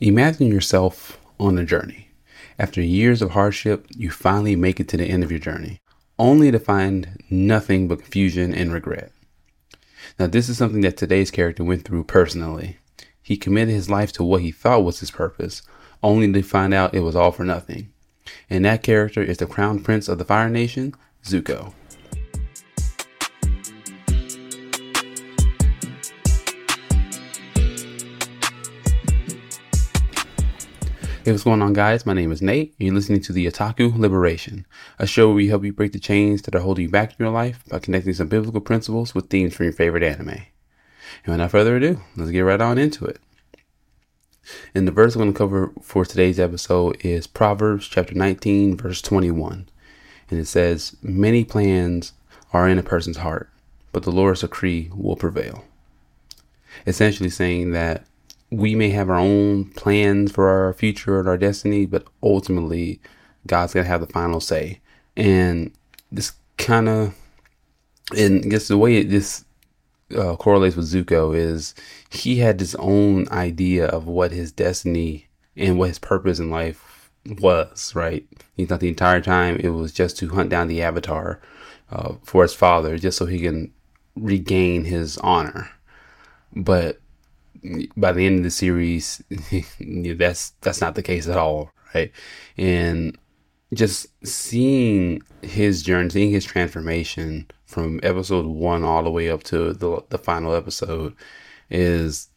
Imagine yourself on a journey. After years of hardship, you finally make it to the end of your journey, only to find nothing but confusion and regret. Now, this is something that today's character went through personally. He committed his life to what he thought was his purpose, only to find out it was all for nothing. And that character is the crown prince of the Fire Nation, Zuko. Hey, what's going on, guys? My name is Nate, and you're listening to the Otaku Liberation, a show where we help you break the chains that are holding you back in your life by connecting some biblical principles with themes from your favorite anime. And without further ado, let's get right on into it. And the verse I'm going to cover for today's episode is Proverbs chapter 19, verse 21. And it says, Many plans are in a person's heart, but the Lord's decree will prevail. Essentially saying that we may have our own plans for our future and our destiny, but ultimately, God's gonna have the final say. And this kind of, and I guess the way it, this uh, correlates with Zuko is he had his own idea of what his destiny and what his purpose in life was. Right? He thought the entire time it was just to hunt down the Avatar uh, for his father, just so he can regain his honor. But by the end of the series, that's that's not the case at all, right? And just seeing his journey, seeing his transformation from episode one all the way up to the the final episode is,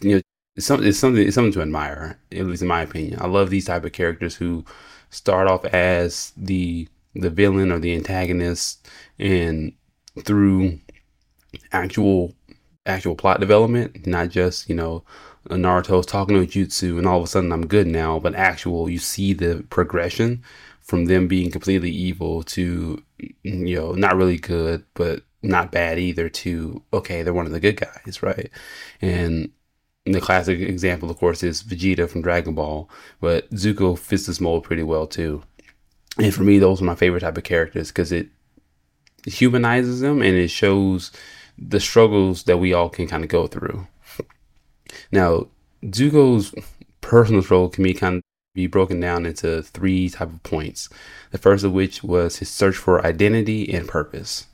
you know, it's something it's something it's something to admire. At least in my opinion, I love these type of characters who start off as the the villain or the antagonist, and through actual actual plot development, not just, you know, Naruto's talk no jutsu and all of a sudden I'm good now, but actual, you see the progression from them being completely evil to, mm, you know, not really good, but not bad either to, okay, they're one of the good guys, right? And the classic example, of course, is Vegeta from Dragon Ball, but Zuko fits this mold pretty well too. And for me, those are my favorite type of characters because it humanizes them and it shows the struggles that we all can kind of go through. Now, Zuko's personal struggle can be kind of be broken down into three type of points. The first of which was his search for identity and purpose.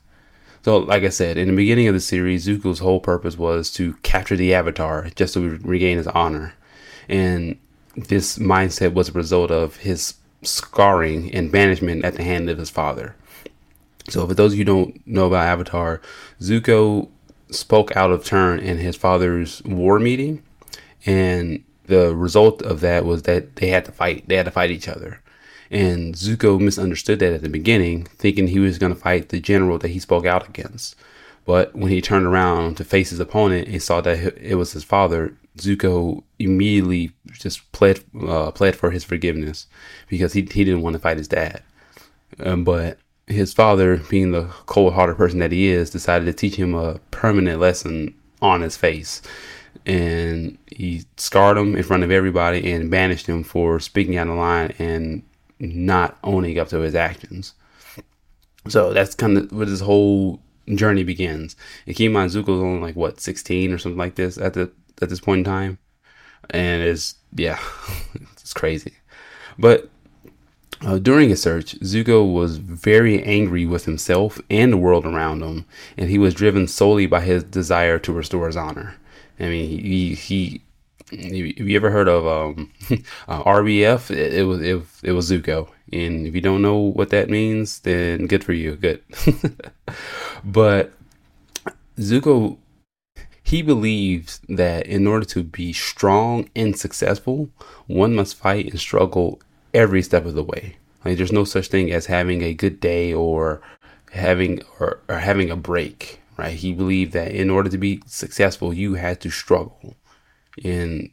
So, like I said, in the beginning of the series, Zuko's whole purpose was to capture the Avatar just to regain his honor. And this mindset was a result of his scarring and banishment at the hand of his father. So, for those of you who don't know about Avatar, Zuko spoke out of turn in his father's war meeting, and the result of that was that they had to fight. They had to fight each other. And Zuko misunderstood that at the beginning, thinking he was going to fight the general that he spoke out against. But when he turned around to face his opponent and saw that it was his father, Zuko immediately just pled uh, pled for his forgiveness because he he didn't want to fight his dad. Um, but his father, being the cold hearted person that he is, decided to teach him a permanent lesson on his face. And he scarred him in front of everybody and banished him for speaking out of line and not owning up to his actions. So that's kind of where this whole journey begins. And mind, Zuko's only like what, 16 or something like this at the at this point in time. And it's yeah, it's crazy. But uh, during his search, Zuko was very angry with himself and the world around him, and he was driven solely by his desire to restore his honor. I mean, he, he have you ever heard of um, uh, RBF? It, it, was it, it was Zuko, and if you don't know what that means, then good for you, good. but Zuko, he believes that in order to be strong and successful, one must fight and struggle every step of the way. There's no such thing as having a good day or having or, or having a break, right? He believed that in order to be successful, you had to struggle. And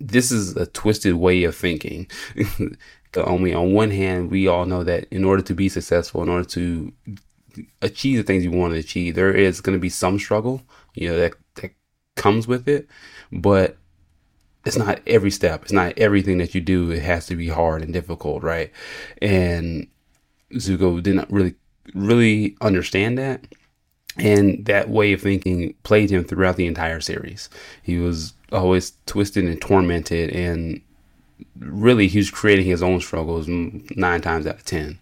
this is a twisted way of thinking. Only on one hand, we all know that in order to be successful, in order to achieve the things you want to achieve, there is going to be some struggle, you know, that, that comes with it. But it's not every step. It's not everything that you do. It has to be hard and difficult, right? And Zuko didn't really, really understand that. And that way of thinking played him throughout the entire series. He was always twisted and tormented, and really he was creating his own struggles nine times out of ten.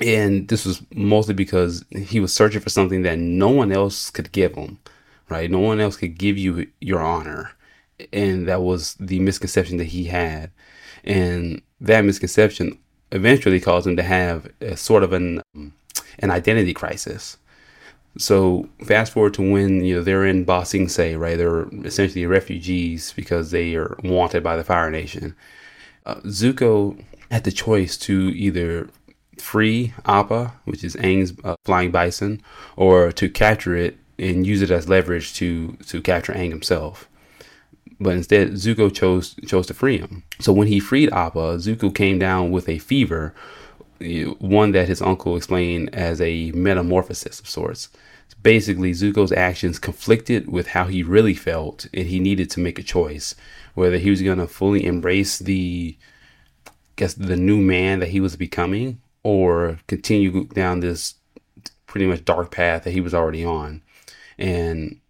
And this was mostly because he was searching for something that no one else could give him, right? No one else could give you your honor. And that was the misconception that he had. And that misconception eventually caused him to have a sort of an, an identity crisis. So fast forward to when you know they're in Ba Sing Se, right? They're essentially refugees because they are wanted by the Fire Nation. Uh, Zuko had the choice to either free Appa, which is Aang's uh, flying bison, or to capture it and use it as leverage to to capture Aang himself. But instead, Zuko chose chose to free him. So when he freed Appa, Zuko came down with a fever, eh, one that his uncle explained as a metamorphosis of sorts. Basically, Zuko's actions conflicted with how he really felt, and he needed to make a choice whether he was going to fully embrace the, I guess, the new man that he was becoming, or continue down this pretty much dark path that he was already on. And,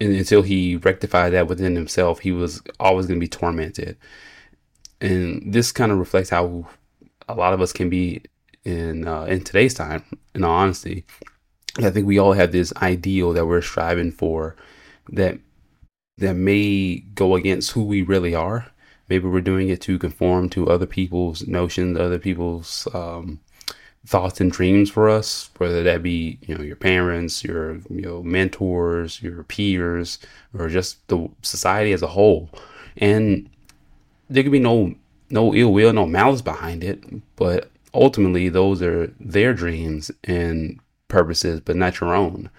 and until he rectified that within himself, he was always going to be tormented. And this kind of reflects how a lot of us can be in uh, in today's time. In all honesty, I think we all have this ideal that we're striving for that that may go against who we really are maybe we're doing it to conform to other people's notions, other people's um, thoughts and dreams for us, whether that be you know your parents, your you know mentors, your peers, or just the society as a whole. And there could be no no ill will, no malice behind it, but ultimately those are their dreams and purposes, but not your own.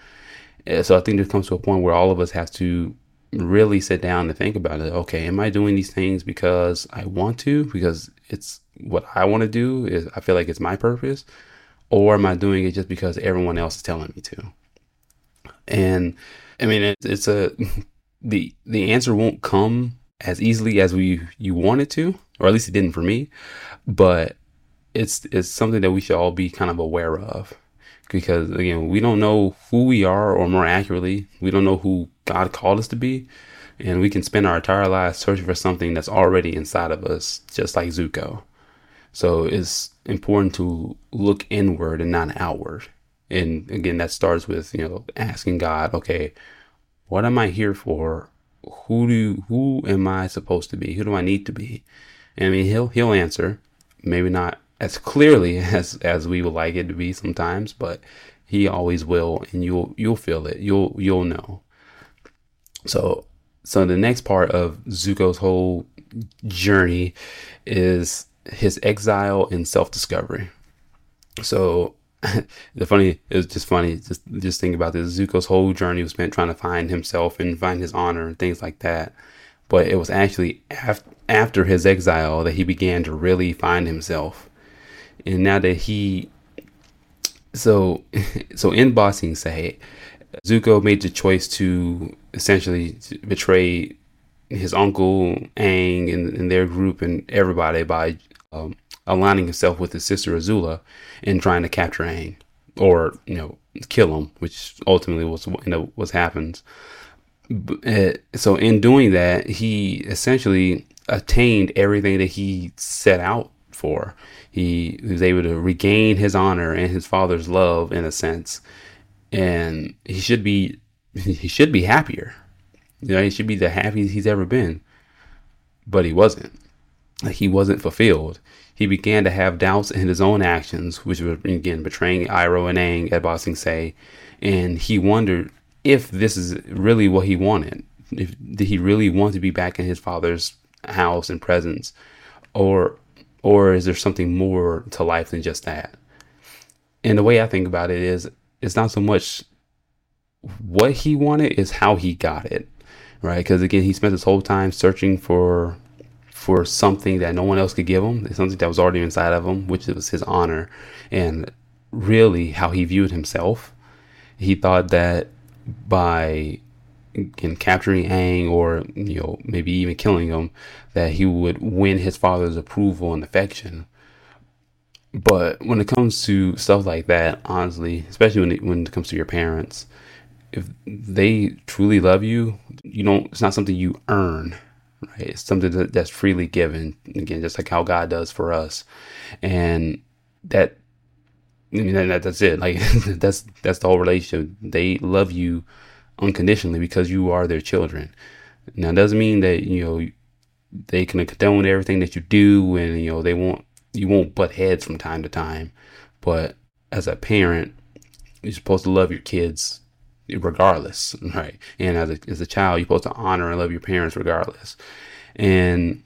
So I think there comes to a point where all of us have to really sit down and think about it. Okay, am I doing these things because I want to, because it's what I want to do, is I feel like it's my purpose, or am I doing it just because everyone else is telling me to? And I mean, it's, it's a the the answer won't come as easily as we you want it to, or at least it didn't for me. But it's it's something that we should all be kind of aware of because again, we don't know who we are, or more accurately, we don't know who God called us to be. And we can spend our entire lives searching for something that's already inside of us, just like Zuko. So it's important to look inward and not outward. And again, that starts with, you know, asking God, okay, what am I here for? Who do who am I supposed to be? Who do I need to be? And I mean he'll he'll answer. Maybe not as clearly as as we would like it to be sometimes, but he always will and you'll you'll feel it. You'll you'll know. So so the next part of Zuko's whole journey is his exile and self-discovery. So the funny it was just funny just just think about this Zuko's whole journey was spent trying to find himself and find his honor and things like that. But it was actually af- after his exile that he began to really find himself and now that he so so in Ba Sing Se, Zuko made the choice to essentially betray his uncle Aang and, and their group and everybody by um, aligning himself with his sister Azula and trying to capture Aang or you know kill him, which ultimately was you know what happens. Uh, so in doing that, he essentially attained everything that he set out for. He was able to regain his honor and his father's love in a sense, and he should be he should be happier. You know, he should be the happiest he's ever been, but he wasn't. Like he wasn't fulfilled. He began to have doubts in his own actions, which were again betraying Iroh and Aang at Ba Sing Se, and he wondered if this is really what he wanted. If did he really want to be back in his father's house and presence, or or is there something more to life than just that? And the way I think about it is it's not so much what he wanted is how he got it. Right? Because again, he spent his whole time searching for for something that no one else could give him, something that was already inside of him, which was his honor, and really how he viewed himself. He thought that by in capturing Aang or you know maybe even killing him, that he would win his father's approval and affection. But when it comes to stuff like that, honestly, especially when it, when it comes to your parents, if they truly love you, you don't. It's not something you earn, right? It's something that, that's freely given. Again, just like how God does for us, and that. I mean, that, that's it. Like that's that's the whole relationship. They love you unconditionally because you are their children. Now, it doesn't mean that you know they can condone everything that you do, and you know they won't you won't butt heads from time to time. But as a parent, you're supposed to love your kids regardless, right? And as a as a child, you're supposed to honor and love your parents regardless. And,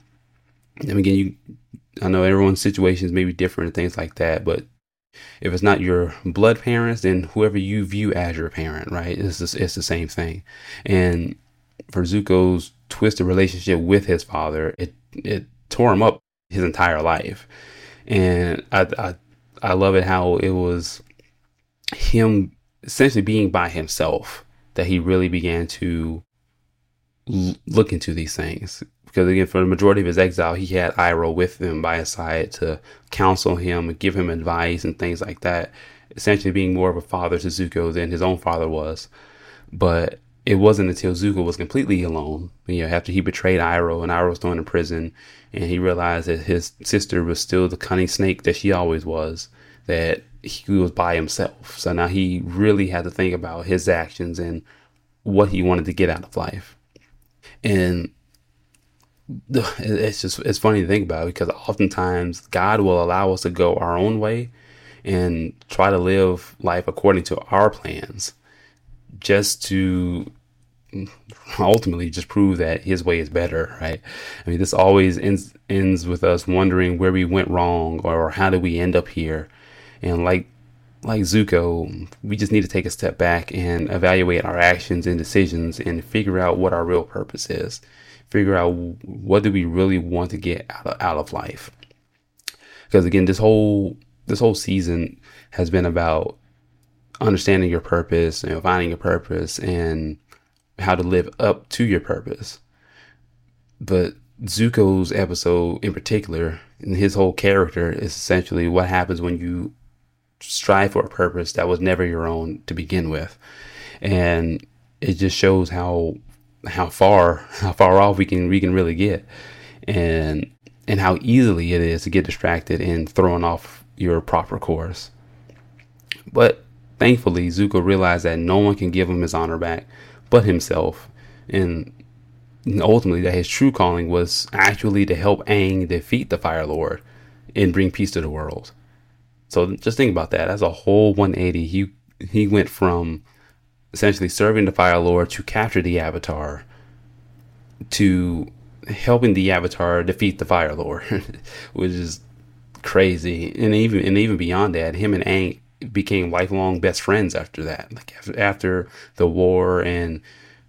and again, you I know everyone's situations may be different and things like that, but if it's not your blood parents, then whoever you view as your parent, right? It's it's the same thing. And for Zuko's twisted relationship with his father, it it tore him up his entire life. And I I, I love it how it was him essentially being by himself that he really began to look into these things. Because again, for the majority of his exile, he had Iroh with him by his side to counsel him and give him advice and things like that. Essentially, being more of a father to Zuko than his own father was. But it wasn't until Zuko was completely alone, you know, after he betrayed Iroh and Iroh was thrown in prison, and he realized that his sister was still the cunning snake that she always was, that he was by himself. So now he really had to think about his actions and what he wanted to get out of life. And it's just it's funny to think about because oftentimes God will allow us to go our own way and try to live life according to our plans just to ultimately just prove that his way is better, right? I mean, this always ends ends with us wondering where we went wrong or how did we end up here. And like like Zuko, we just need to take a step back and evaluate our actions and decisions and figure out what our real purpose is. Figure out what do we really want to get out of, out of life. Because again, this whole this whole season has been about understanding your purpose and finding your purpose and how to live up to your purpose. But Zuko's episode in particular, and his whole character is essentially what happens when you strive for a purpose that was never your own to begin with. And it just shows how how far how far off we can we can really get and and how easily it is to get distracted and thrown off your proper course. But thankfully Zuko realized that no one can give him his honor back but himself. And ultimately, that his true calling was actually to help Aang defeat the Fire Lord and bring peace to the world. So just think about that. As a whole 180. He he went from essentially serving the Fire Lord to capture the Avatar to helping the Avatar defeat the Fire Lord, which is crazy. And even and even beyond that, him and Aang became lifelong best friends after that. Like after the war and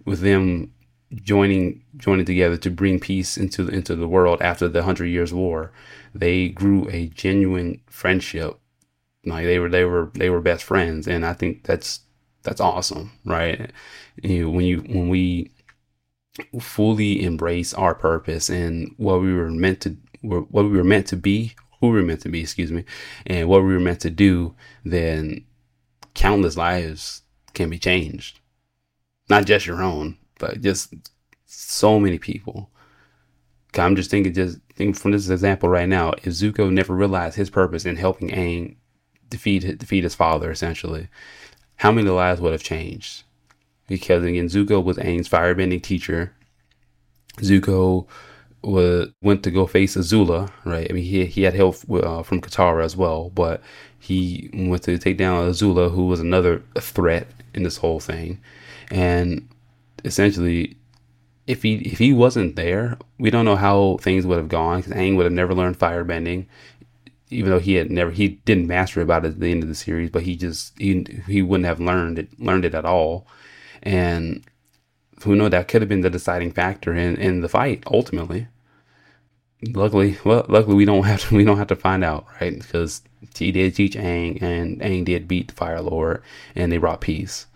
with them joining joining together to bring peace into into the world after the Hundred Years' War, they grew a genuine friendship. Like they were they were they were best friends, and I think that's that's awesome, right? You know, when you when we fully embrace our purpose and what we were meant to what we were meant to be who we were meant to be, excuse me, and what we were meant to do, then countless lives can be changed. Not just your own, but just so many people. I'm just thinking, just think from this example right now. If Zuko never realized his purpose in helping Aang defeat defeat his father, essentially, how many lives would have changed? Because again, Zuko was Aang's firebending teacher. Zuko was went to go face Azula, right? I mean, he he had help uh, from Katara as well, but he went to take down Azula, who was another threat in this whole thing. And essentially, if he if he wasn't there, we don't know how things would have gone. Because Aang would have never learned firebending, even though he had never he didn't master about it at the end of the series. But he just he he wouldn't have learned it learned it at all. And who knows that could have been the deciding factor in in the fight ultimately luckily, well, luckily we don't have to we don't have to find out, right? Because he did teach Aang, and Aang did beat the Fire Lord, and they brought peace.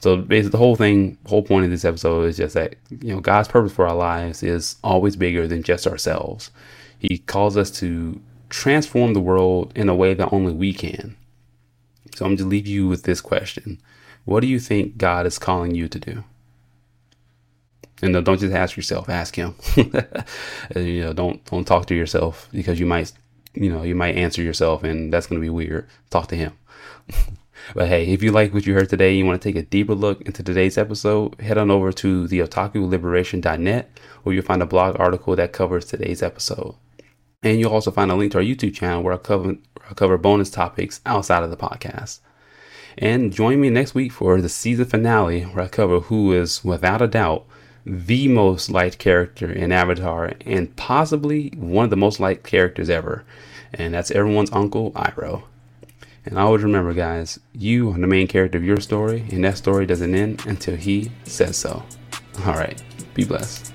So basically, the whole thing, whole point of this episode is just that you know God's purpose for our lives is always bigger than just ourselves. He calls us to transform the world in a way that only we can. So I'm going to leave you with this question. What do you think God is calling you to do? And don't just ask yourself, ask him. you know, don't don't talk to yourself because you might you know, you might answer yourself and that's going to be weird. Talk to him. but hey, if you like what you heard today, you want to take a deeper look into today's episode, head on over to the otakuliberation.net where you'll find a blog article that covers today's episode. And you'll also find a link to our YouTube channel where I cover, I cover bonus topics outside of the podcast. And join me next week for the season finale where I cover who is, without a doubt, the most liked character in Avatar and possibly one of the most liked characters ever. And that's everyone's uncle, Iroh. And always remember, guys, you are the main character of your story, and that story doesn't end until he says so. All right, be blessed.